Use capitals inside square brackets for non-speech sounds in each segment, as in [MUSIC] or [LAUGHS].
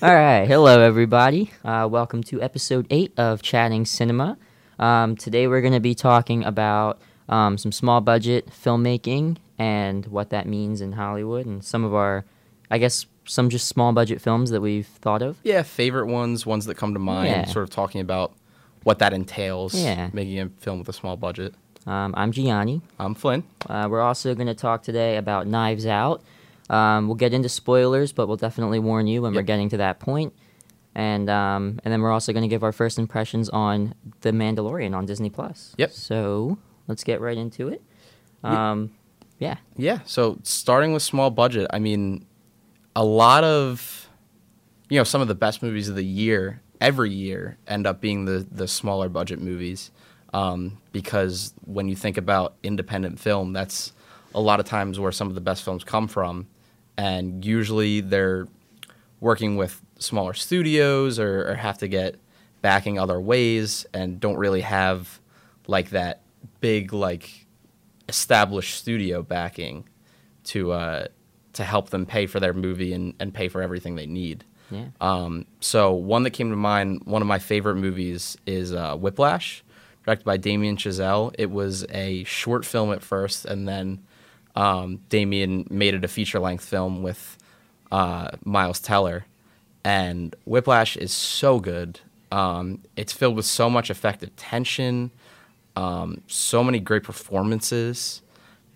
All right, hello everybody. Uh, welcome to episode eight of Chatting Cinema. Um, today we're going to be talking about um, some small budget filmmaking and what that means in Hollywood, and some of our, I guess, some just small budget films that we've thought of. Yeah, favorite ones, ones that come to mind, Yeah. sort of talking about what that entails, Yeah. making a film with a small budget. Um, I'm Gianni. I'm Flynn. Uh, we're also going to talk today about Knives Out. Um, we'll get into spoilers, but we'll definitely warn you when we're getting to that point. And um, and then we're also going to give our first impressions on The Mandalorian on Disney Plus. Yep. So let's get right into it. Yep. Um, yeah. Yeah, so starting with small budget, I mean, a lot of, you know, some of the best movies of the year every year end up being the the smaller budget movies, um, because when you think about independent film, that's a lot of times where some of the best films come from, and usually they're working with smaller studios or, or have to get backing other ways and don't really have like that big like established studio backing to uh, to help them pay for their movie and, and pay for everything they need. Yeah. Um, so one that came to mind, one of my favorite movies is uh, Whiplash, directed by Damien Chazelle. It was a short film at first, and then um, Damien made it a feature length film with uh, Miles Teller. And Whiplash is so good. Um, it's filled with so much effective tension, um, so many great performances,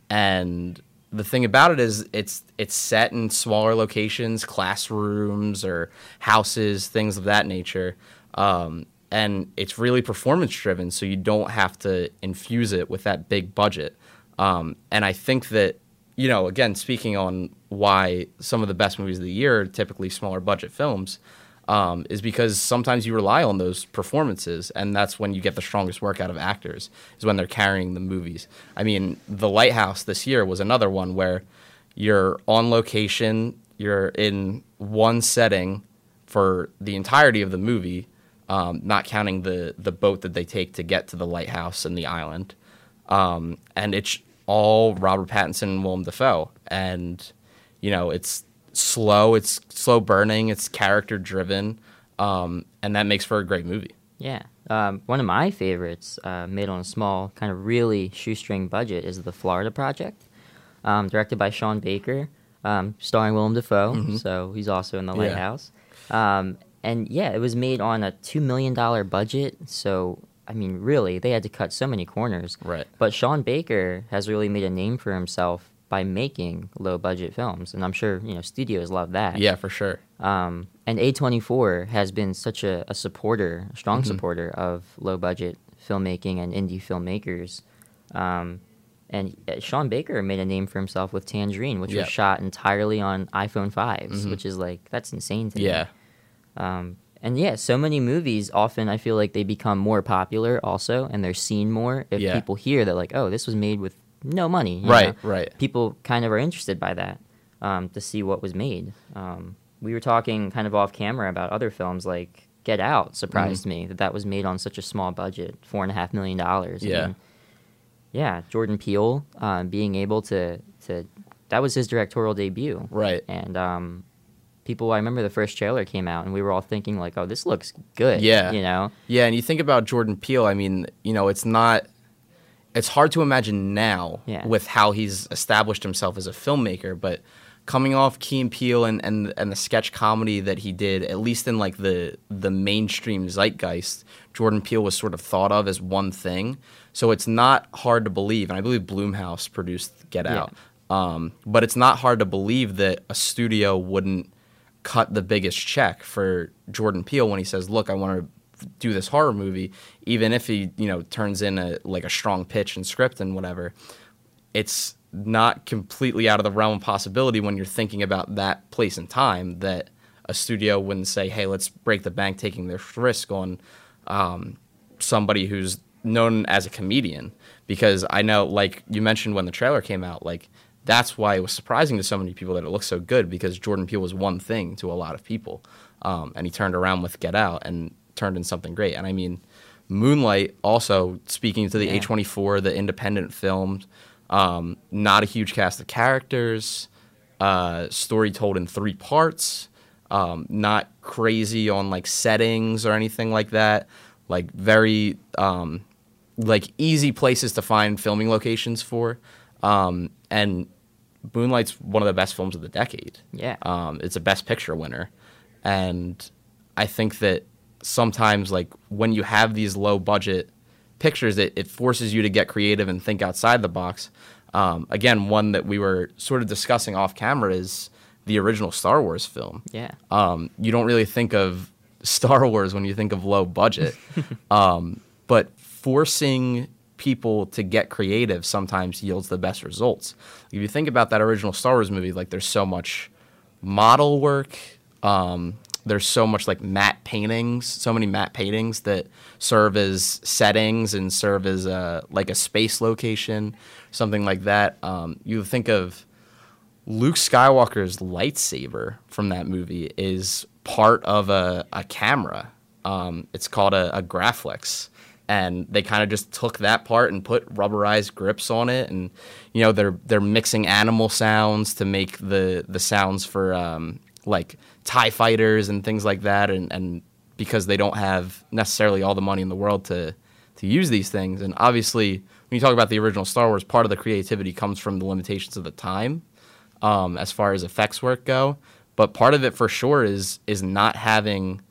and the thing about it is it's it's set in smaller locations, classrooms or houses, things of that nature. Um, and it's really performance driven, so you don't have to infuse it with that big budget. Um, and I think that you know, again, speaking on why some of the best movies of the year are typically smaller budget films, um, is because sometimes you rely on those performances, and that's when you get the strongest work out of actors, is when they're carrying the movies. I mean, The Lighthouse this year was another one where you're on location, you're in one setting for the entirety of the movie, um, not counting the, the boat that they take to get to the lighthouse and the island. Um, and it's all Robert Pattinson and Willem Dafoe. And, you know, it's slow, it's slow burning, it's character driven, um, and that makes for a great movie. Yeah. Um, one of my favorites, uh, made on a small, kind of really shoestring budget, is The Florida Project, um, directed by Sean Baker, um, starring Willem Dafoe. So he's also in The Mm-hmm. Yeah. Lighthouse. Um, and yeah, it was made on a $2 million budget. So, I mean, really, they had to cut so many corners. Right. But Sean Baker has really made a name for himself by making low budget films. And I'm sure, you know, studios love that. Yeah, for sure. Um, and A24 has been such a, a supporter, a strong Mm-hmm. supporter of low budget filmmaking and indie filmmakers. Um, and uh, Sean Baker made a name for himself with Tangerine, which Yeah. was shot entirely on iPhone 5s, which is like, that's insane to me. Yeah. Um, and yeah, so many movies often I feel like they become more popular also, and they're seen more if Yeah. people hear that, like, oh, this was made with no money. you Right, know? right. People kind of are interested by that um, to see what was made. Um, we were talking kind of off camera about other films like Get Out. Surprised Mm-hmm. me that that was made on such a small budget, four and a half million dollars. I Yeah. mean, yeah. Jordan Peele um, being able to to that was his directorial debut, Right. and um, people. I remember the first trailer came out, and we were all thinking like, "Oh, this looks good." Yeah. you know. Yeah, and you think about Jordan Peele, I mean, you know, it's not it's hard to imagine now Yeah. with how he's established himself as a filmmaker, but coming off Key and Peele and, and and the sketch comedy that he did, at least in like the the mainstream zeitgeist, Jordan Peele was sort of thought of as one thing. So it's not hard to believe, and I believe Blumhouse produced Get Yeah. Out. Um, but it's not hard to believe that a studio wouldn't cut the biggest check for Jordan Peele when he says, "Look, I want to do this horror movie," even if he, you know, turns in a like a strong pitch and script and whatever. It's not completely out of the realm of possibility when you're thinking about that place and time that a studio wouldn't say, "Hey, let's break the bank, taking this risk on um, somebody who's known as a comedian." Because I know, like you mentioned when the trailer came out, like that's why it was surprising to so many people that it looked so good because Jordan Peele was one thing to a lot of people, um, and he turned around with Get Out and turned in something great. And I mean, Moonlight also speaking to the Yeah. A24, the independent film, um, not a huge cast of characters, uh, story told in three parts. um, not crazy on like settings or anything like that. Like very um, like easy places to find filming locations for. Um, and Moonlight's one of the best films of the decade. Yeah. Um, it's a Best Picture winner, and I think that sometimes like when you have these low budget pictures, it, it forces you to get creative and think outside the box. Um, again, one that we were sort of discussing off camera is the original Star Wars film. Yeah. Um, you don't really think of [LAUGHS] Star Wars when you think of low budget, [LAUGHS] um, but forcing people to get creative sometimes yields the best results. If you think about that original Star Wars movie, like there's so much model work. Um, there's so much like matte paintings, so many matte paintings that serve as settings and serve as a like a space location, something like that. Um, you think of Luke Skywalker's lightsaber from that movie is part of a, a camera. Um, it's called a, a Graflex. And they kind of just took that part and put rubberized grips on it, and you know they're they're mixing animal sounds to make the the sounds for um, like Tie fighters and things like that, and, and because they don't have necessarily all the money in the world to to use these things, and obviously when you talk about the original Star Wars, part of the creativity comes from the limitations of the time um, as far as effects work go. But part of it for sure is is not having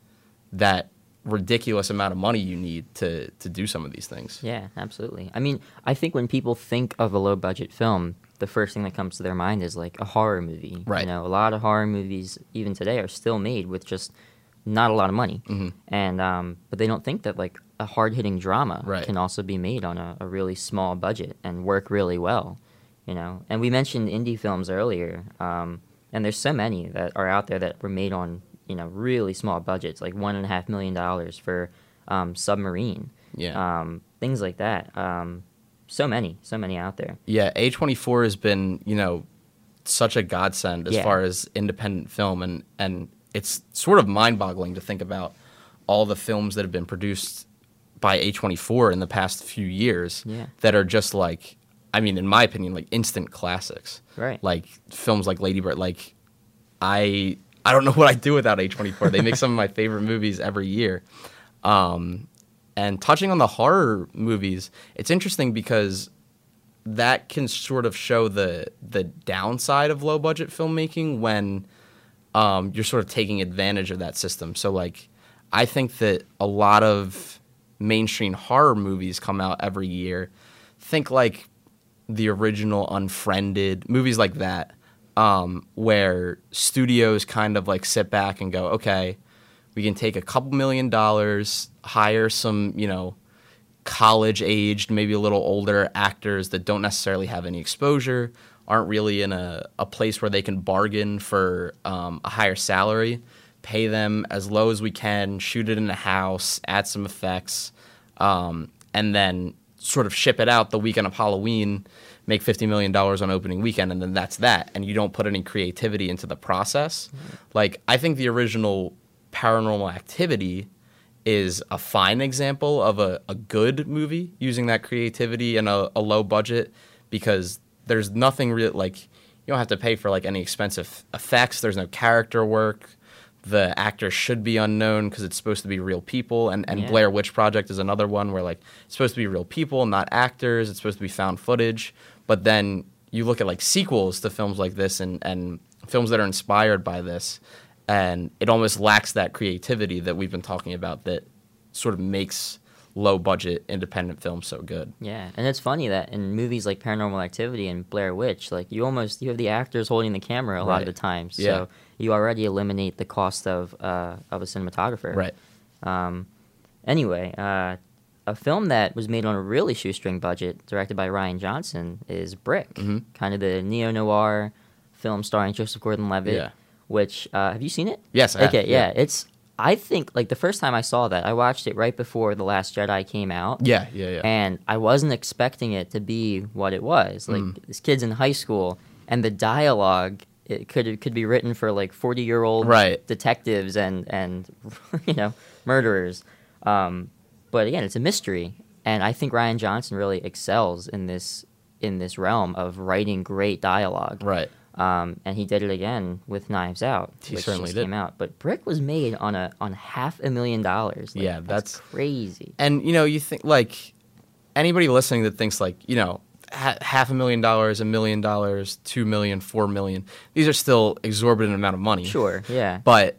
that ridiculous amount of money you need to to do some of these things. Yeah, absolutely. I mean, I think when people think of a low budget film, the first thing that comes to their mind is like a horror movie. Right. You know, a lot of horror movies even today are still made with just not a lot of money. Mm-hmm. And um, but they don't think that like a hard hitting drama Right. can also be made on a, a really small budget and work really well. You know, and we mentioned indie films earlier, um, and there's so many that are out there that were made on you know really small budgets, like one and a half million dollars for um, Submarine Yeah. um, things like that. Um, so many, so many out there. Yeah, A24 has been, you know, such a godsend as Yeah. far as independent film and and it's sort of mind-boggling to think about all the films that have been produced by A24 in the past few years Yeah. that are just like I mean, in my opinion, like instant classics. Right. Like films like Lady Bird like I I don't know [LAUGHS] what I'd do without A24. They make some of my favorite movies every year. Um, and touching on the horror movies, it's interesting because that can sort of show the the downside of low budget filmmaking when um, you're sort of taking advantage of that system. So like, I think that a lot of mainstream horror movies come out every year. Think like the original Unfriended movies like that, um, where studios kind of like sit back and go, okay, we can take a couple million dollars, hire some, you know, college aged, maybe a little older actors that don't necessarily have any exposure, aren't really in a, a place where they can bargain for um, a higher salary, pay them as low as we can, shoot it in a house, add some effects, um, and then sort of ship it out the weekend of Halloween, make $50 million on opening weekend, and then that's that. And you don't put any creativity into the process. Mm-hmm. Like, I think the original paranormal activity is a fine example of a, a good movie using that creativity and a, a low budget because there's nothing real like you don't have to pay for like any expensive effects there's no character work the actors should be unknown because it's supposed to be real people and, and Yeah. blair witch project is another one where like it's supposed to be real people not actors it's supposed to be found footage but then you look at like sequels to films like this and, and films that are inspired by this and it almost lacks that creativity that we've been talking about that sort of makes low budget independent films so good Yeah, and it's funny that in movies like Paranormal Activity and Blair Witch, like you almost you have the actors holding the camera a lot of Right. the time, so Yeah. you already eliminate the cost of uh, of a cinematographer. right Um, anyway, uh, a film that was made on a really shoestring budget, directed by Rian Johnson, is Brick, Mhm. kind of the neo noir film starring Joseph Gordon-Levitt. Yeah. Which uh, have you seen it? Yes, I have, Okay, yeah. yeah. It's I think like the first time I saw that, I watched it right before the Last Jedi came out. yeah yeah yeah And I wasn't expecting it to be what it was. Like Mm. this kid's in high school, and the dialogue it could it could be written for like forty year old Right. detectives and and [LAUGHS] you know murderers. Um, but again, it's a mystery, and I think Rian Johnson really excels in this in this realm of writing great dialogue. right Um, and he did it again with Knives Out, He which certainly just did. came out. But Brick was made on a on half a million dollars. Like, Yeah, that's- crazy. And you know, you think like anybody listening that thinks like you know ha- half a million dollars, a million dollars, two million, four million. These are still exorbitant amount of money. Sure, yeah, but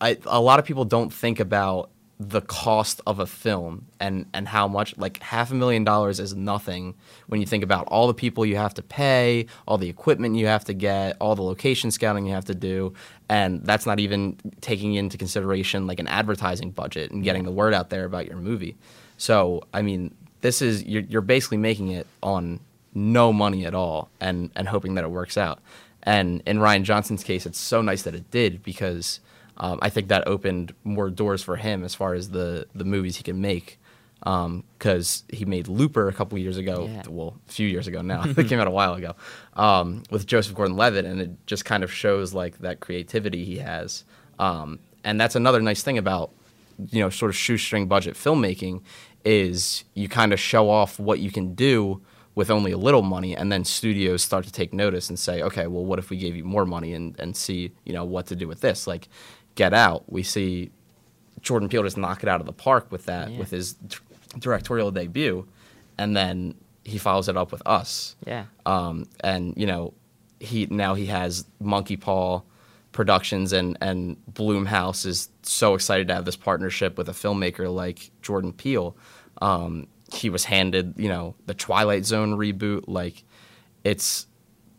I, a lot of people don't think about the cost of a film and and how much like half a million dollars is nothing when you think about all the people you have to pay, all the equipment you have to get, all the location scouting you have to do, and that's not even taking into consideration like an advertising budget and getting the word out there about your movie. So, I mean, this is you're, you're basically making it on no money at all and and hoping that it works out. And in Rian Johnson's case, it's so nice that it did because um, I think that opened more doors for him as far as the the movies he can make. Because he made Looper a couple years ago, Yeah. well, a few years ago now. [LAUGHS] it came out a while ago um, with Joseph Gordon-Levitt, and it just kind of shows like that creativity he has. Um, and that's another nice thing about you know sort of shoestring budget filmmaking is you kind of show off what you can do with only a little money and then studios start to take notice and say okay well what if we gave you more money and, and see you know what to do with this like get out we see jordan peele just knock it out of the park with that Yeah. with his d- directorial debut and then he follows it up with us yeah, um, and you know he now he has Monkey Paw Productions and and Blumhouse is so excited to have this partnership with a filmmaker like Jordan Peele. Um, he was handed you know the Twilight Zone reboot. Like it's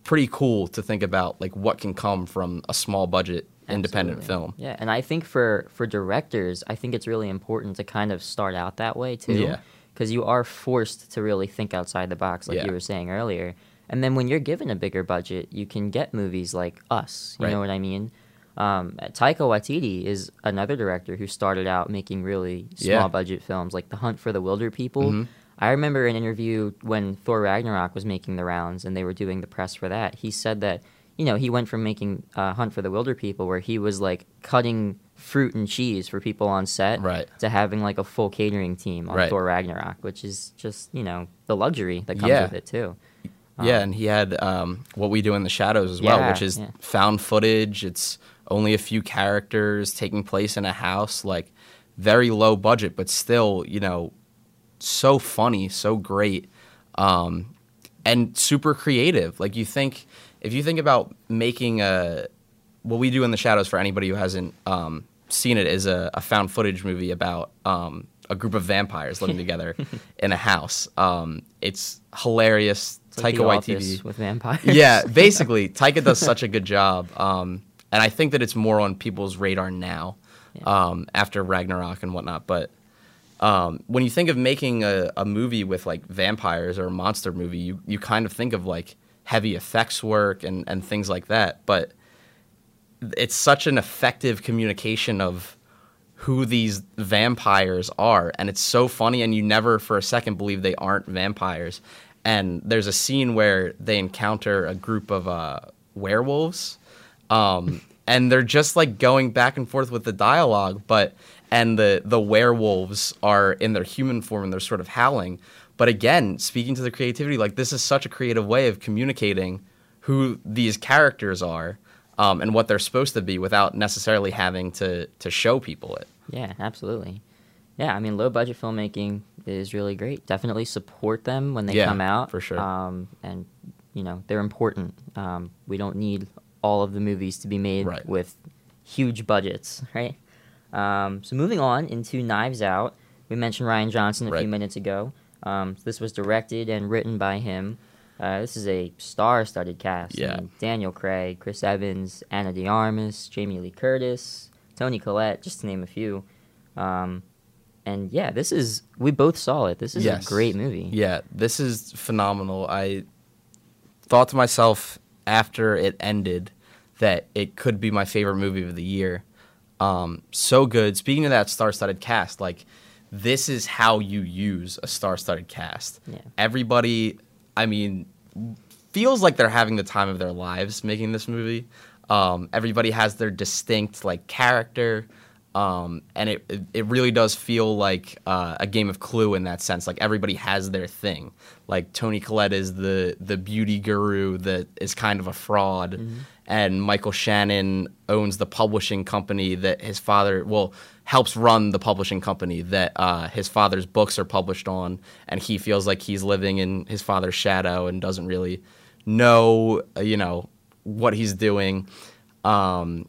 pretty cool to think about like what can come from a small budget independent film. Yeah, and I think for for directors, I think it's really important to kind of start out that way too. Yeah. Because you are forced to really think outside the box, like Yeah. you were saying earlier. And then when you're given a bigger budget, you can get movies like Us. You Right. know what I mean? Um, Taika Waititi is another director who started out making really small Yeah. budget films, like The Hunt for the Wilderpeople. Mhm. I remember an interview when Thor Ragnarok was making the rounds and they were doing the press for that. He said that, you know, he went from making uh, Hunt for the Wilderpeople, where he was like cutting fruit and cheese for people on set, Right. to having like a full catering team on Right. Thor Ragnarok, which is just, you know, the luxury that comes Yeah. with it too. yeah, Um, and he had um, what we do in the shadows as well, Yeah, which is yeah. found footage. It's only a few characters taking place in a house, like very low budget, but still, you know, so funny, so great, um, and super creative. Like you think, if you think about making a what we do in the shadows for anybody who hasn't um, seen it is a, a found footage movie about um, a group of vampires living [LAUGHS] together in a house. Um, it's hilarious. It's like Taika The Waititi with vampires. [LAUGHS] yeah, basically, Taika does such a good job, um, and I think that it's more on people's radar now um, after Ragnarok and whatnot. But um, when you think of making a, a movie with like vampires or a monster movie, you you kind of think of like heavy effects work and and things like that. But it's such an effective communication of who these vampires are and it's so funny and you never for a second believe they aren't vampires and there's a scene where they encounter a group of uh, werewolves um, [LAUGHS] and they're just like going back and forth with the dialogue but and the the werewolves are in their human form and they're sort of howling but again speaking to the creativity like this is such a creative way of communicating who these characters are um, and what they're supposed to be without necessarily having to to show people it. Yeah, absolutely. Yeah, I mean, low budget filmmaking is really great. Definitely support them when they Yeah, come out. for sure. Um, and, you know, they're important. Um, we don't need all of the movies to be made Right. with huge budgets, [LAUGHS] right? Um, so moving on into Knives Out, we mentioned Rian Johnson a Right. few minutes ago. Um, this was directed and written by him. Uh, this is a star-studded cast. I Yeah. mean, Daniel Craig, Chris Evans, Ana de Armas, Jamie Lee Curtis, Toni Collette, just to name a few. Um, and yeah, this is we both saw it. This is Yes. a great movie. Yeah, this is phenomenal. I thought to myself after it ended that it could be my favorite movie of the year. Um, so good. Speaking of that star-studded cast, like this is how you use a star-studded cast. Yeah. Everybody, I mean, feels like they're having the time of their lives making this movie. Um, everybody has their distinct like character. Um, and it, it really does feel like uh, a game of Clue in that sense. Like everybody has their thing. Like Toni Collette is the the beauty guru that is kind of a fraud, and Michael Shannon owns the publishing company that his father well helps run the publishing company that uh, his father's books are published on, and he feels like he's living in his father's shadow and doesn't really know uh, you know what he's doing. Um,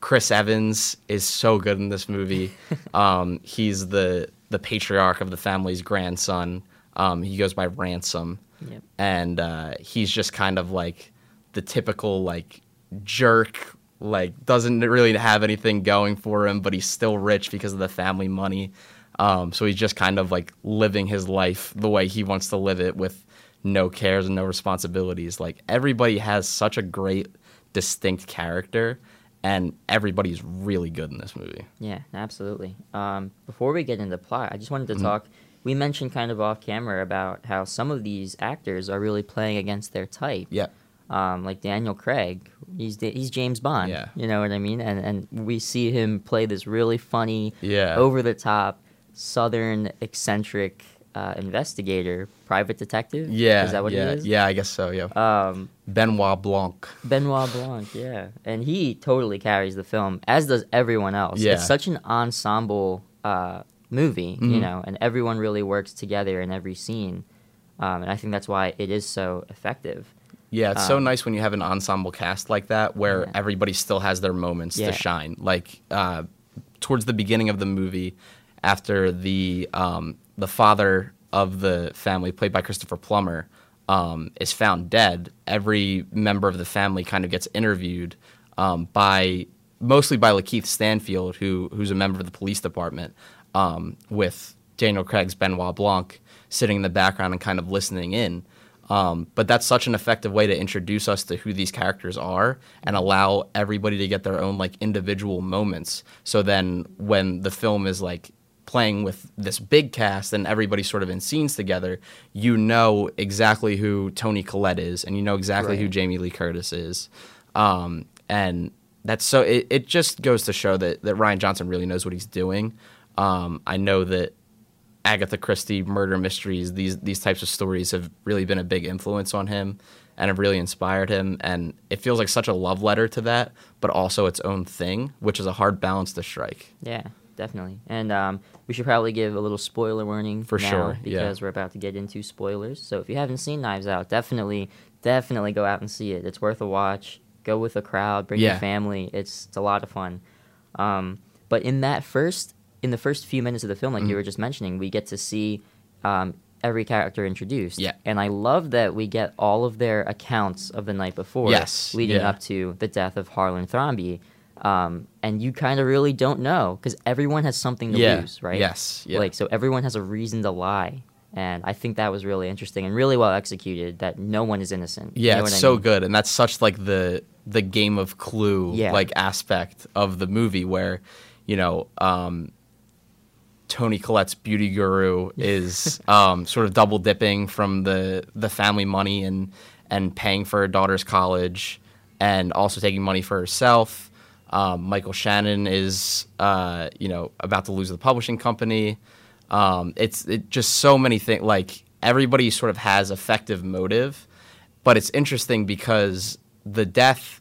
Chris Evans is so good in this movie. [LAUGHS] um, he's the the patriarch of the family's grandson. Um, he goes by Ransom, Yep. and uh, he's just kind of like the typical like jerk. Like doesn't really have anything going for him, but he's still rich because of the family money. Um, so he's just kind of like living his life the way he wants to live it with no cares and no responsibilities. Like everybody has such a great, distinct character, and everybody's really good in this movie. Yeah, absolutely. Um, before we get into plot, I just wanted Mm-hmm. to talk. We mentioned kind of off camera about how some of these actors are really playing against their type. Yeah, Um, like Daniel Craig, he's he's James Bond. Yeah. You know what I mean? And and we see him play this really funny, Yeah. over the top, southern eccentric uh, investigator, private detective. yeah, is that what yeah, he is? yeah. I guess so. Yeah, Um, Benoit Blanc. Benoit Blanc, yeah, and he totally carries the film, as does everyone else. Yeah. It's such an ensemble uh, movie, you Mhm. know, and everyone really works together in every scene, um, and I think that's why it is so effective. Yeah, it's so Um, nice when you have an ensemble cast like that where Yeah. everybody still has their moments Yeah. to shine. Like uh, towards the beginning of the movie, after the um, the father of the family, played by Christopher Plummer, um, is found dead, every member of the family kind of gets interviewed um, by mostly by Lakeith Stanfield, who who's a member of the police department, um, with Daniel Craig's Benoit Blanc sitting in the background and kind of listening in. Um, but that's such an effective way to introduce us to who these characters are and allow everybody to get their own like individual moments. So then when the film is like playing with this big cast and everybody's sort of in scenes together, you know exactly who Toni Collette is and you know exactly who Jamie Lee Curtis is. Um, and that's so it, it just goes to show that, that Rian Johnson really knows what he's doing. Um, I know that Agatha Christie murder mysteries, these these types of stories have really been a big influence on him and have really inspired him. And it feels like such a love letter to that, but also its own thing, which is a hard balance to strike. Yeah, definitely. And um, we should probably give a little spoiler warning For now sure, yeah. because we're about to get into spoilers. So if you haven't seen Knives Out, definitely, definitely go out and see it. It's worth a watch. Go with a crowd. Bring Yeah. your family. It's it's a lot of fun. Um, but in that first, in the first few minutes of the film, like Mm-hmm. you were just mentioning, we get to see um, every character introduced. Yeah. And I love that we get all of their accounts of the night before. Yes, Leading yeah. up to the death of Harlan Thrombey. Um, and you kind of really don't know because everyone has something to Yeah, lose, right? yes, yeah. Like, so everyone has a reason to lie. And I think that was really interesting and really well executed that no one is innocent. You Yeah, know it's I so mean? good, and that's such like the the game of Clue like aspect of the movie where, you know, um, Toni Collette's beauty guru [LAUGHS] is um, sort of double dipping from the the family money and and paying for her daughter's college, and also taking money for herself. Um, Michael Shannon is, uh, you know, about to lose the publishing company. Um, it's it just so many things. Like everybody sort of has effective motive, but it's interesting because the death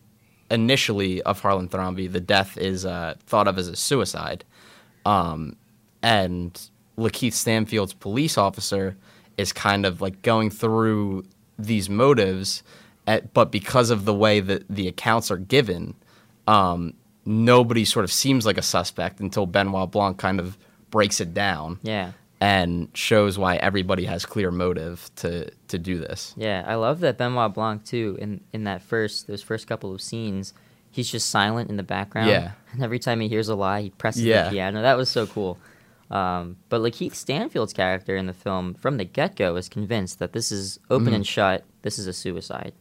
initially of Harlan Thrombey, the death is uh, thought of as a suicide, um, and Lakeith Stanfield's police officer is kind of like going through these motives, at, but because of the way that the accounts are given, um, nobody sort of seems like a suspect until Benoit Blanc kind of breaks it down Yeah. and shows why everybody has clear motive to to do this. Yeah. I love that Benoit Blanc, too, in, in that first, those first couple of scenes, he's just silent in the background. Yeah. And every time he hears a lie, he presses Yeah. the piano. That was so cool. Um, but Lakeith Stanfield's character in the film, from the get go, is convinced that this is open Mhm. and shut. This is a suicide.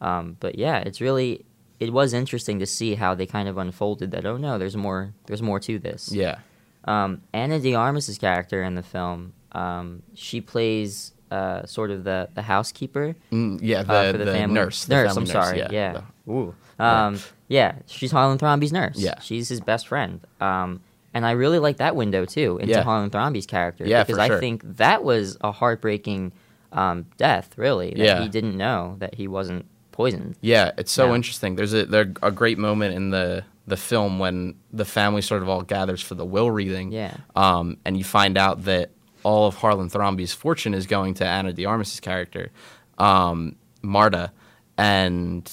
Um, but yeah, it's really it was interesting to see how they kind of unfolded that. Oh no, there's more. There's more to this. Yeah. Um, Ana de Armas's character in the film, um, she plays uh, sort of the the housekeeper Mm, yeah, the, uh, for the, the family. nurse. the Nurse. family I'm sorry. Yeah. Yeah. the- Ooh. Yeah. Um, yeah. She's Harlan Thrombey's nurse. Yeah. She's his best friend. Um, and I really like that window too into Yeah. Harlan Thrombey's character Yeah, because I sure. think that was a heartbreaking um, death. Really, that Yeah. he didn't know that he wasn't poisoned. Yeah, it's so Yeah. interesting. There's a there a great moment in the the film when the family sort of all gathers for the will reading. Yeah. Um, and you find out that all of Harlan Thrombey's fortune is going to Ana de Armas's character, um, Marta, and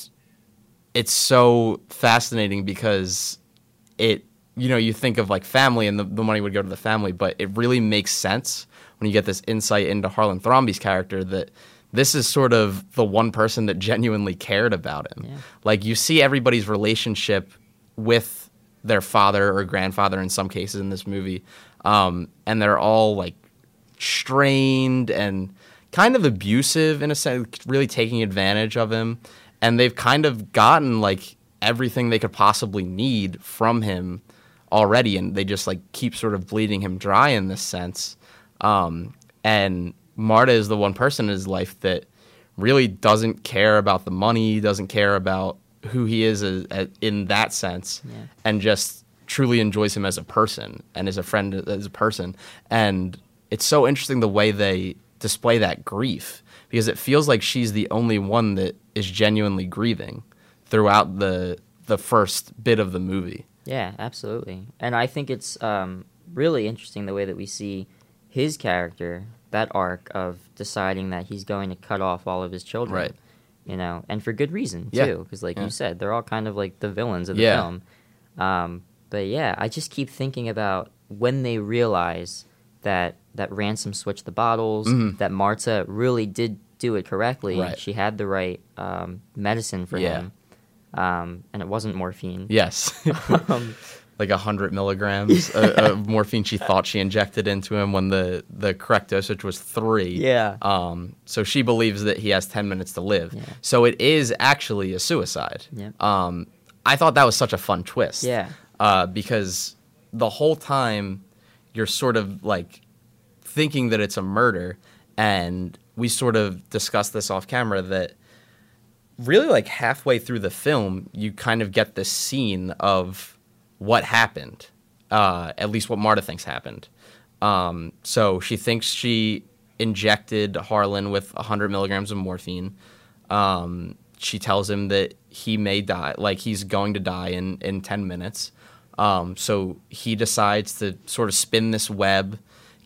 it's so fascinating because it you know you think of like family and the, the money would go to the family but it really makes sense when you get this insight into harlan thrombey's character that this is sort of the one person that genuinely cared about him Yeah. like you see everybody's relationship with their father or grandfather in some cases in this movie um, and they're all like strained and kind of abusive in a sense, really taking advantage of him. And they've kind of gotten like everything they could possibly need from him already, and they just like keep sort of bleeding him dry in this sense. Um, and Marta is the one person in his life that really doesn't care about the money, doesn't care about who he is as, as, in that sense, Yeah. and just truly enjoys him as a person and as a friend as a person. And it's so interesting the way they display that grief because it feels like she's the only one that is genuinely grieving throughout the the first bit of the movie. Yeah, absolutely. And I think it's um, really interesting the way that we see his character, that arc of deciding that he's going to cut off all of his children. Right. You know, and for good reason, Yeah. too. Because, like Yeah. you said, they're all kind of like the villains of the Yeah. film. Um, but yeah, I just keep thinking about when they realize that that Ransom switched the bottles, Mhm. that Marta really did do it correctly. Right. She had the right um, medicine for him. Um, and it wasn't morphine. Yes. Um, [LAUGHS] [LAUGHS] like a hundred milligrams of, of morphine she thought she injected into him when the, the correct dosage was three. Yeah. Um, so she believes that he has ten minutes to live. Yeah. So it is actually a suicide. Yeah. Um, I thought that was such a fun twist. Yeah. Uh, because the whole time you're sort of like thinking that it's a murder, and we sort of discussed this off camera that really like halfway through the film you kind of get this scene of what happened uh, at least what marta thinks happened. Um, so she thinks she injected harlan with 100 milligrams of morphine. Um, she tells him that he may die like he's going to die in, in 10 minutes. Um, so he decides to sort of spin this web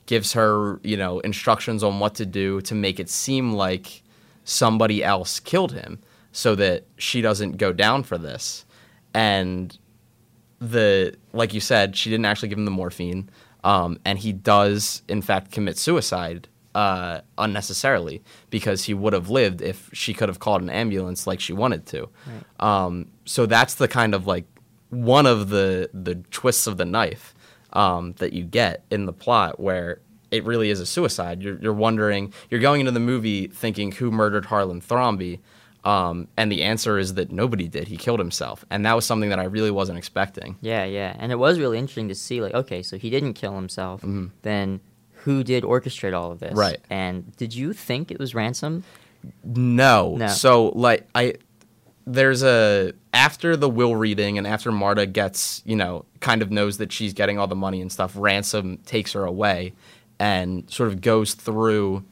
gives her you know instructions on what to do to make it seem like somebody else killed him so that she doesn't go down for this. And the like you said she didn't actually give him the morphine. Um, and he does in fact commit suicide uh, unnecessarily because he would have lived if she could have called an ambulance like she wanted to. Um, so that's the kind of like one of the the twists of the knife um, that you get in the plot where it really is a suicide. You're, you're wondering, you're going into the movie thinking who murdered Harlan Thrombey, um, and the answer is that nobody did. He killed himself, and that was something that I really wasn't expecting. Yeah, yeah, and it was really interesting to see. Like, okay, so he didn't kill himself. Then who did orchestrate all of this? Mm-hmm. Right. And did you think it was Ransom? No. No. So like I there's a after the will reading and after Marta gets, you know, kind of knows that she's getting all the money and stuff, Ransom takes her away and sort of goes through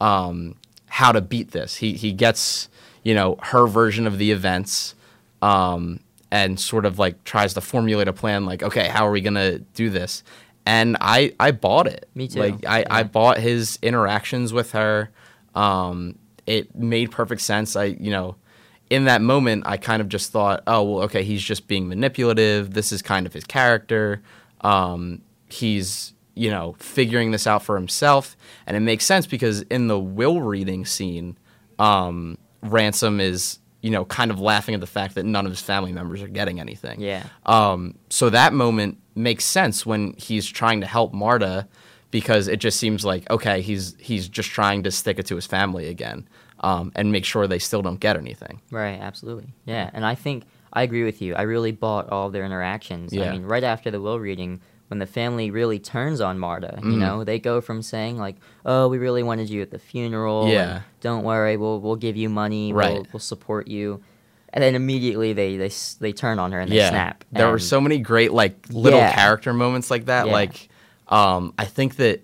um, how to beat this. He he gets, you know, her version of the events um, and sort of like tries to formulate a plan like, okay, how are we to do this? And I I bought it. Me too. Like I, I bought his interactions with her. Um, it made perfect sense. I, you know, in that moment, I kind of just thought, oh, well, okay, he's just being manipulative. This is kind of his character. Um, he's, you know, figuring this out for himself. And it makes sense because in the will reading scene, um, Ransom is, you know, kind of laughing at the fact that none of his family members are getting anything. Yeah. Um, so that moment makes sense when he's trying to help Marta because it just seems like okay, he's he's just trying to stick it to his family again um, and make sure they still don't get anything. Right, absolutely. Yeah, and I think I agree with you. I really bought all of their interactions. Yeah. I mean, right after the will reading, when the family really turns on Marta, you Mhm. know, they go from saying like, "Oh, we really wanted you at the funeral. and Yeah. don't worry, we'll we'll give you money. We'll Right. we'll support you." and then immediately they they they turn on her and they yeah. snap. There were so many great like little Yeah. character moments like that. Yeah. Like, um, I think that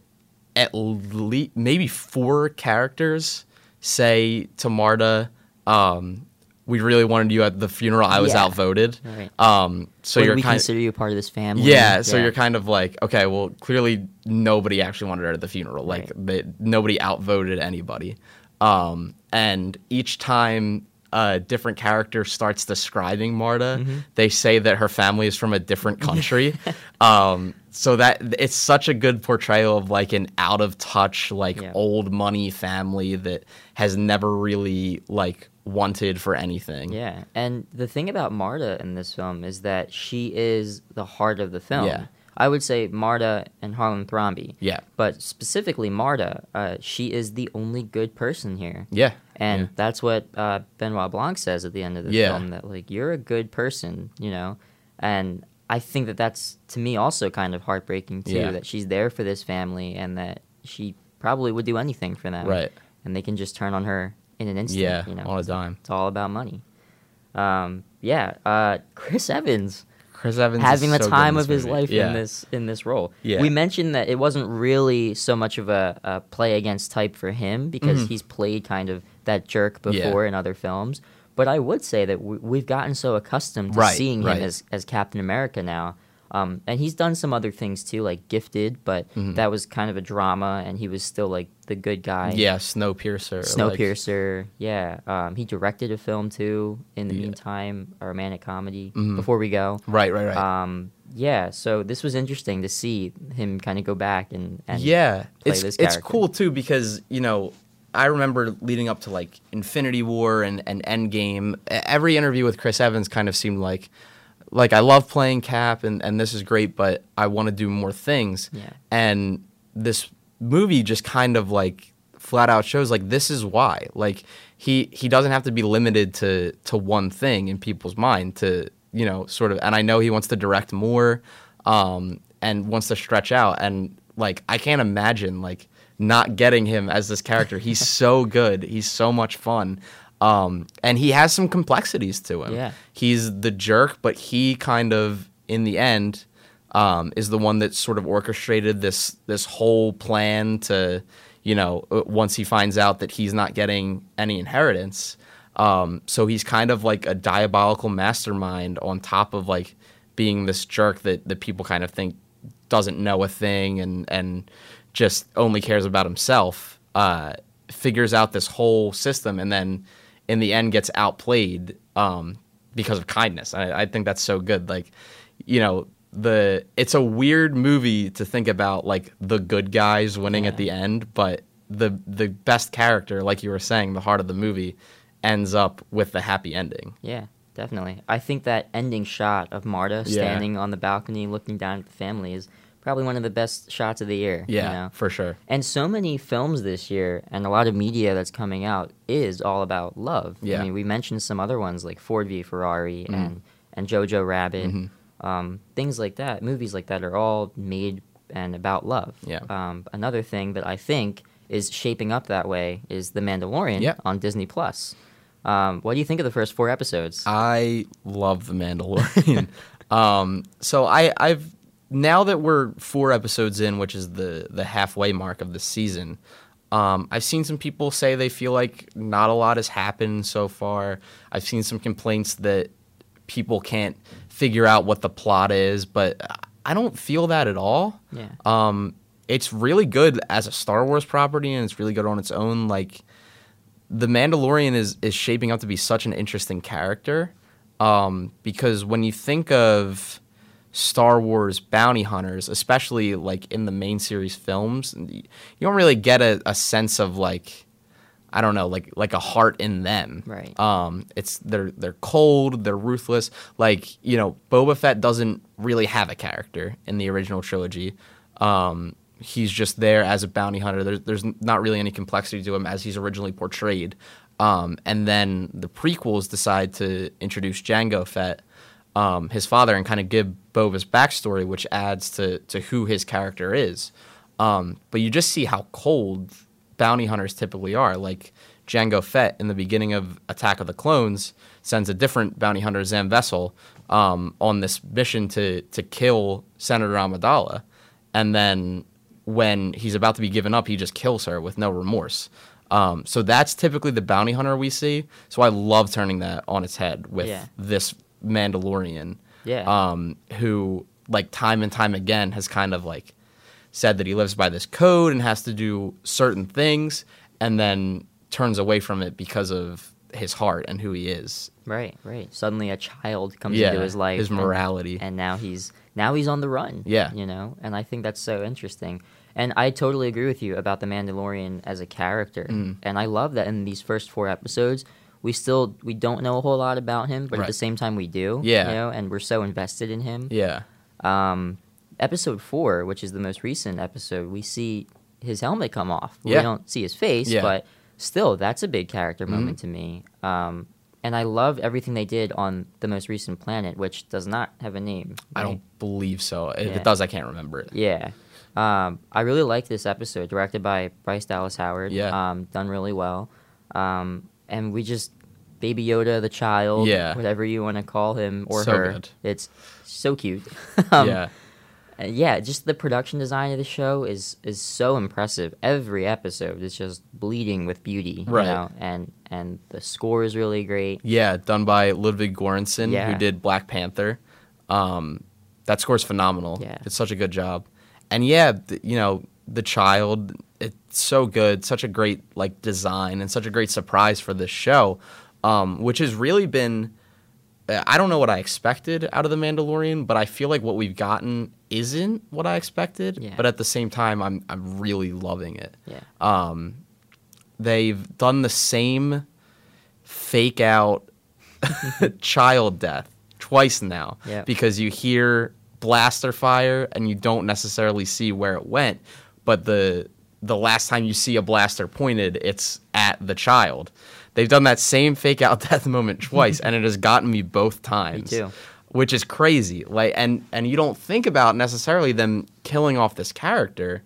at least maybe four characters say to Marta, um, "We really wanted you at the funeral. I was Yeah. outvoted." Right. Um, so Would you're we kind consider you a part of this family? yeah, so you're kind of like, okay, well, clearly nobody actually wanted her at the funeral. Like, Right. they, nobody outvoted anybody. Um, and each time a different character starts describing Marta, Mm-hmm. they say that her family is from a different country. [LAUGHS] um, so that it's such a good portrayal of like an out of touch, like Yeah. old money family that has never really like wanted for anything. Yeah, and the thing about Marta in this film is that she is the heart of the film. Yeah. I would say Marta and Harlan Thrombey. Yeah. But specifically Marta, uh, she is the only good person here. Yeah. And yeah. that's what uh, Benoit Blanc says at the end of the Yeah. film that like you're a good person, you know. And I think that that's to me also kind of heartbreaking too Yeah. that she's there for this family and that she probably would do anything for them. Right. And they can just turn on her in an instant. Yeah, you know. on a dime. It's all about money. Um, yeah, uh, Chris Evans Chris Evans having the so time of his movie. life yeah. in this in this role. Yeah. We mentioned that it wasn't really so much of a, a play against type for him because Mhm. he's played kind of that jerk Yeah. before in other films. But I would say that we, we've gotten so accustomed to Right, seeing right. him as, as Captain America now. Um, and he's done some other things too, like Gifted, but Mhm. that was kind of a drama, and he was still like the good guy. Yeah, Snowpiercer. like- Snowpiercer, yeah. Um, he directed a film too. In the Yeah. meantime, a romantic comedy. Mhm. Before we go, right, right, right. um, yeah. So this was interesting to see him kind of go back and, and yeah, play it's it's cool too because you know I remember leading up to like Infinity War and and Endgame. Every interview with Chris Evans kind of seemed like like I love playing Cap and and this is great, but I want to do more things. Yeah. And this movie just kind of like flat out shows like this is why like he he doesn't have to be limited to to one thing in people's mind to you know sort of and I know he wants to direct more um and wants to stretch out and like I can't imagine like not getting him as this character he's [LAUGHS] so good he's so much fun um and he has some complexities to him Yeah. he's the jerk but he kind of in the end um, is the one that sort of orchestrated this this whole plan to, you know, uh, once he finds out that he's not getting any inheritance. Um, so he's kind of like a diabolical mastermind on top of like being this jerk that, that people kind of think doesn't know a thing and and just only cares about himself. Uh, figures out this whole system and then in the end gets outplayed um, because of kindness. I, I think that's so good. Like, you know, the it's a weird movie to think about like the good guys winning at the end, but the the best character, like you were saying, the heart of the movie, ends up with the happy ending. Yeah, definitely. I think that ending shot of Marta Yeah. standing on the balcony looking down at the family is probably one of the best shots of the year. you Yeah, know? for sure. And so many films this year and a lot of media that's coming out is all about love. Yeah. I mean, we mentioned some other ones like Ford v Ferrari Mhm. and, and Jojo Rabbit. Mhm. Um, things like that, movies like that are all made and about love. Yeah. Um, another thing that I think is shaping up that way is The Mandalorian Yeah. on Disney Plus. Um, what do you think of the first four episodes? I love The Mandalorian. [LAUGHS] um, so I, I've now that we're four episodes in, which is the the halfway mark of the season. Um, I've seen some people say they feel like not a lot has happened so far. I've seen some complaints that people can't figure out what the plot is, but I don't feel that at all. yeah. Um, it's really good as a Star Wars property, and it's really good on its own. Like, the Mandalorian is is shaping up to be such an interesting character, um, because when you think of Star Wars bounty hunters, especially like in the main series films, you don't really get a, a sense of like, I don't know, like like a heart in them. Right. Um, it's they're they're cold, they're ruthless. Like you know, Boba Fett doesn't really have a character in the original trilogy. Um, he's just there as a bounty hunter. There's there's not really any complexity to him as he's originally portrayed. Um, and then the prequels decide to introduce Jango Fett, um, his father, and kind of give Boba's backstory, which adds to to who his character is. Um, but you just see how cold bounty hunters typically are. Like Jango Fett in the beginning of Attack of the Clones sends a different bounty hunter, Zam Wesell, um, on this mission to to kill Senator Amidala, and then when he's about to be given up, he just kills her with no remorse. Um, so that's typically the bounty hunter we see. So I love turning that on its head with Yeah. this Mandalorian Yeah. um, who like time and time again has kind of like said that he lives by this code and has to do certain things and then turns away from it because of his heart and who he is. Right, right. Suddenly a child comes Yeah, into his life. his and- morality. And, now he's now he's on the run. Yeah. You know? And I think that's so interesting. And I totally agree with you about the Mandalorian as a character. Mm. And I love that in these first four episodes we still we don't know a whole lot about him, but at the same time we do. Yeah. You know, and we're so invested in him. Yeah. Um episode four, which is the most recent episode, we see his helmet come off. Yeah. We don't see his face, Yeah. but still, that's a big character Mhm. moment to me. Um, and I love everything they did on the most recent planet, which does not have a name. I don't believe so. If Yeah. it does, I can't remember it. Yeah. Um, I really like this episode, directed by Bryce Dallas Howard. Yeah. Um, done really well. Um, and we just, Baby Yoda, the child, Yeah. whatever you want to call him or So her. good. It's so cute. [LAUGHS] um, yeah. yeah, just the production design of the show is is so impressive. Every episode is just bleeding with beauty, Right. You know? And and the score is really great. Yeah, done by Ludwig Göransson, Yeah. who did Black Panther. Um, that score's phenomenal. Yeah. It's such a good job. And yeah, th- you know, the child, it's so good. Such a great like design and such a great surprise for this show, um, which has really been. I don't know what I expected out of the Mandalorian, but I feel like what we've gotten isn't what I expected. Yeah. But at the same time, I'm I'm really loving it. Yeah. Um, they've done the same fake out [LAUGHS] child death twice now Yeah. because you hear blaster fire and you don't necessarily see where it went but the the last time you see a blaster pointed it's at the child they've done that same fake out [LAUGHS] death moment twice and it has gotten me both [LAUGHS] times too. which is crazy like and and you don't think about necessarily them killing off this character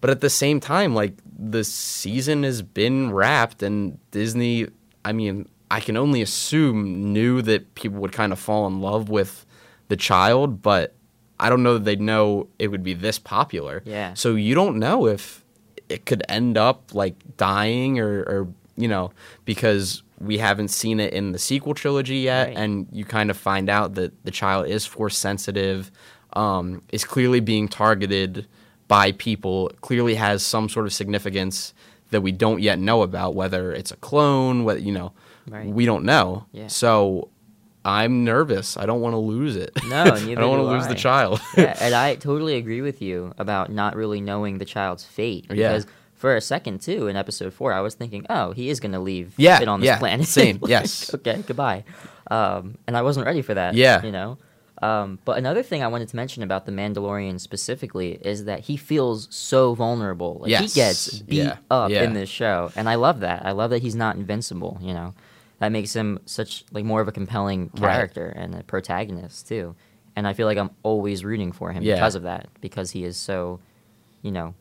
but at the same time like the season has been wrapped and disney i mean i can only assume knew that people would kind of fall in love with the child but i don't know that they'd know it would be this popular Yeah. so you don't know if it could end up like dying or, or you know because we haven't seen it in the sequel trilogy yet Right. and you kind of find out that the child is force sensitive um, is clearly being targeted by people clearly has some sort of significance that we don't yet know about whether it's a clone whether you know Right. we don't know Yeah. so i'm nervous i don't want to lose it No, [LAUGHS] i don't want to lose the child yeah, [LAUGHS] and I totally agree with you about not really knowing the child's fate. Yeah. For a second too, in episode four, I was thinking, oh, he is gonna leave Yeah, on this yeah, planet. [LAUGHS] same, Like, yes. Okay, goodbye. Um, and I wasn't ready for that. Yeah. You know? Um, but another thing I wanted to mention about the Mandalorian specifically is that he feels so vulnerable. Like Yes, he gets beat yeah, up yeah. in this show. And I love that. I love that he's not invincible, you know. That makes him such like more of a compelling Right. character and a protagonist too. And I feel like I'm always rooting for him Yeah. because of that, because he is so, you know,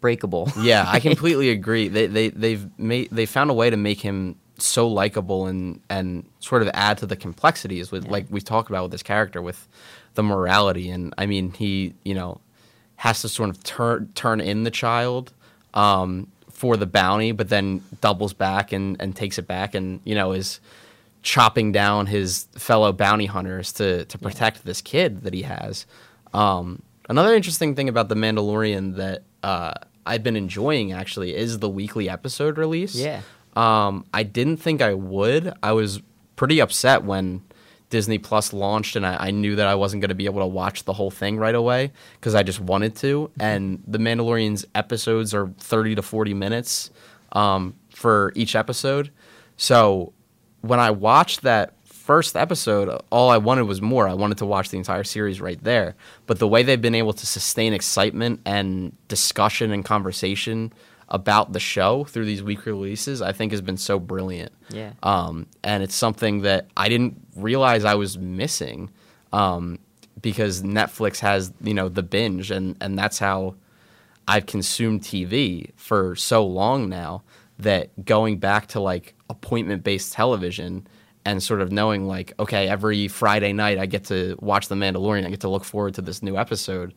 breakable. [LAUGHS] yeah, I completely agree. They they they've made they found a way to make him so likable and and sort of add to the complexities with Yeah. like we talked about with this character with the morality and I mean he you know has to sort of turn turn in the child um, for the bounty, but then doubles back and and takes it back and you know is chopping down his fellow bounty hunters to to protect this kid that he has. Um, another interesting thing about the Mandalorian that uh, I've been enjoying actually is the weekly episode release. Yeah. Um, I didn't think I would. I was pretty upset when Disney Plus launched, and I, I knew that I wasn't going to be able to watch the whole thing right away because I just wanted to. And the Mandalorian's episodes are 30 to 40 minutes um, for each episode. So when I watched that first episode, all I wanted was more. I wanted to watch the entire series right there. But the way they've been able to sustain excitement and discussion and conversation about the show through these weekly releases, I think has been so brilliant. Yeah. Um, and it's something that I didn't realize I was missing um, because Netflix has, you know, the binge, and, and that's how I've consumed TV for so long now that going back to like appointment based television and sort of knowing like okay every friday night i get to watch the mandalorian i get to look forward to this new episode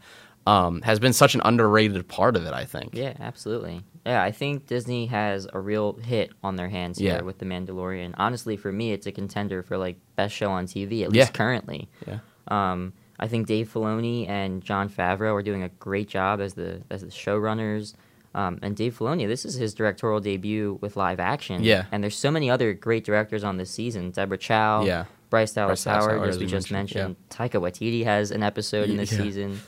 um, has been such an underrated part of it i think Yeah, absolutely. Yeah, I think Disney has a real hit on their hands here Yeah. with The Mandalorian. Honestly, for me, it's a contender for like best show on TV, at Yeah. least currently. yeah Um, I think Dave Filoni and Jon Favreau are doing a great job as the as the showrunners. Um, and Dave Filoni, this is his directorial debut with live action. Yeah. And there's so many other great directors on this season. Deborah Chow, Yeah. Bryce Dallas Bryce Howard, Howard, as as we just mentioned, mentioned. Taika Waititi has an episode in this Yeah. season.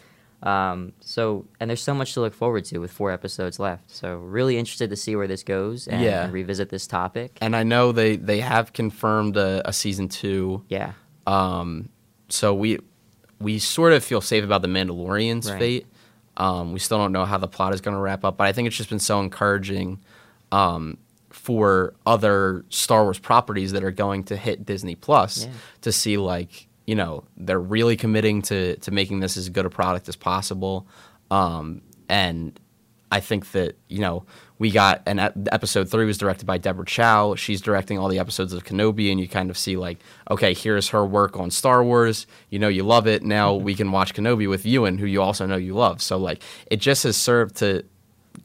Um, so and there's so much to look forward to with four episodes left. So really interested to see where this goes and, Yeah. and revisit this topic. and i know they they have confirmed a, a season two yeah. Um, so we we sort of feel safe about the Mandalorian's Right. fate. Um, we still don't know how the plot is going to wrap up, but I think it's just been so encouraging um, for other Star Wars properties that are going to hit Disney Plus Yeah. to see like you know they're really committing to to making this as good a product as possible. Um, and I think that you know we got an episode three was directed by Deborah Chow. She's directing all the episodes of Kenobi, and you kind of see like, okay, here's her work on Star Wars. You know, you love it. Now mm-hmm. we can watch Kenobi with Ewan, who you also know you love. So like, it just has served to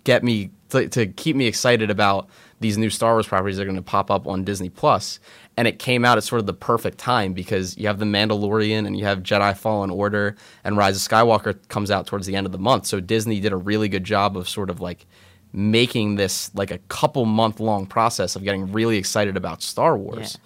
get me to, to keep me excited about these new Star Wars properties that are going to pop up on Disney Plus. And it came out at sort of the perfect time because you have The Mandalorian and you have Jedi Fallen Order and Rise of Skywalker comes out towards the end of the month. So Disney did a really good job of sort of like making this like a couple month long process of getting really excited about Star Wars.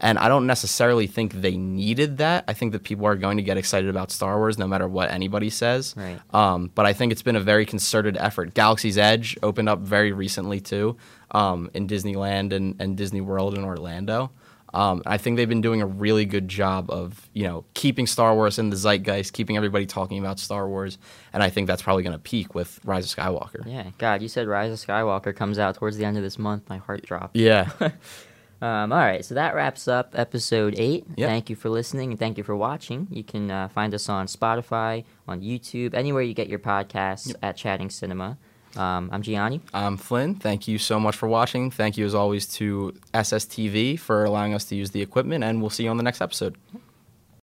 And I don't necessarily think they needed that. I think that people are going to get excited about Star Wars no matter what anybody says. Right. Um, but I think it's been a very concerted effort. Galaxy's Edge opened up very recently too, um, in Disneyland and, and Disney World in Orlando. Um, I think they've been doing a really good job of you know keeping Star Wars in the zeitgeist, keeping everybody talking about Star Wars, and I think that's probably going to peak with Rise of Skywalker. Yeah. God, you said Rise of Skywalker comes out towards the end of this month. My heart dropped. Yeah. [LAUGHS] [LAUGHS] Um, all right, so that wraps up episode eight. Yeah. Thank you for listening and thank you for watching. You can uh, find us on Spotify, on YouTube, anywhere you get your podcasts at Chatting Cinema. Um, I'm Gianni. I'm Flynn. Thank you so much for watching. Thank you, as always, to SSTV for allowing us to use the equipment, and we'll see you on the next episode.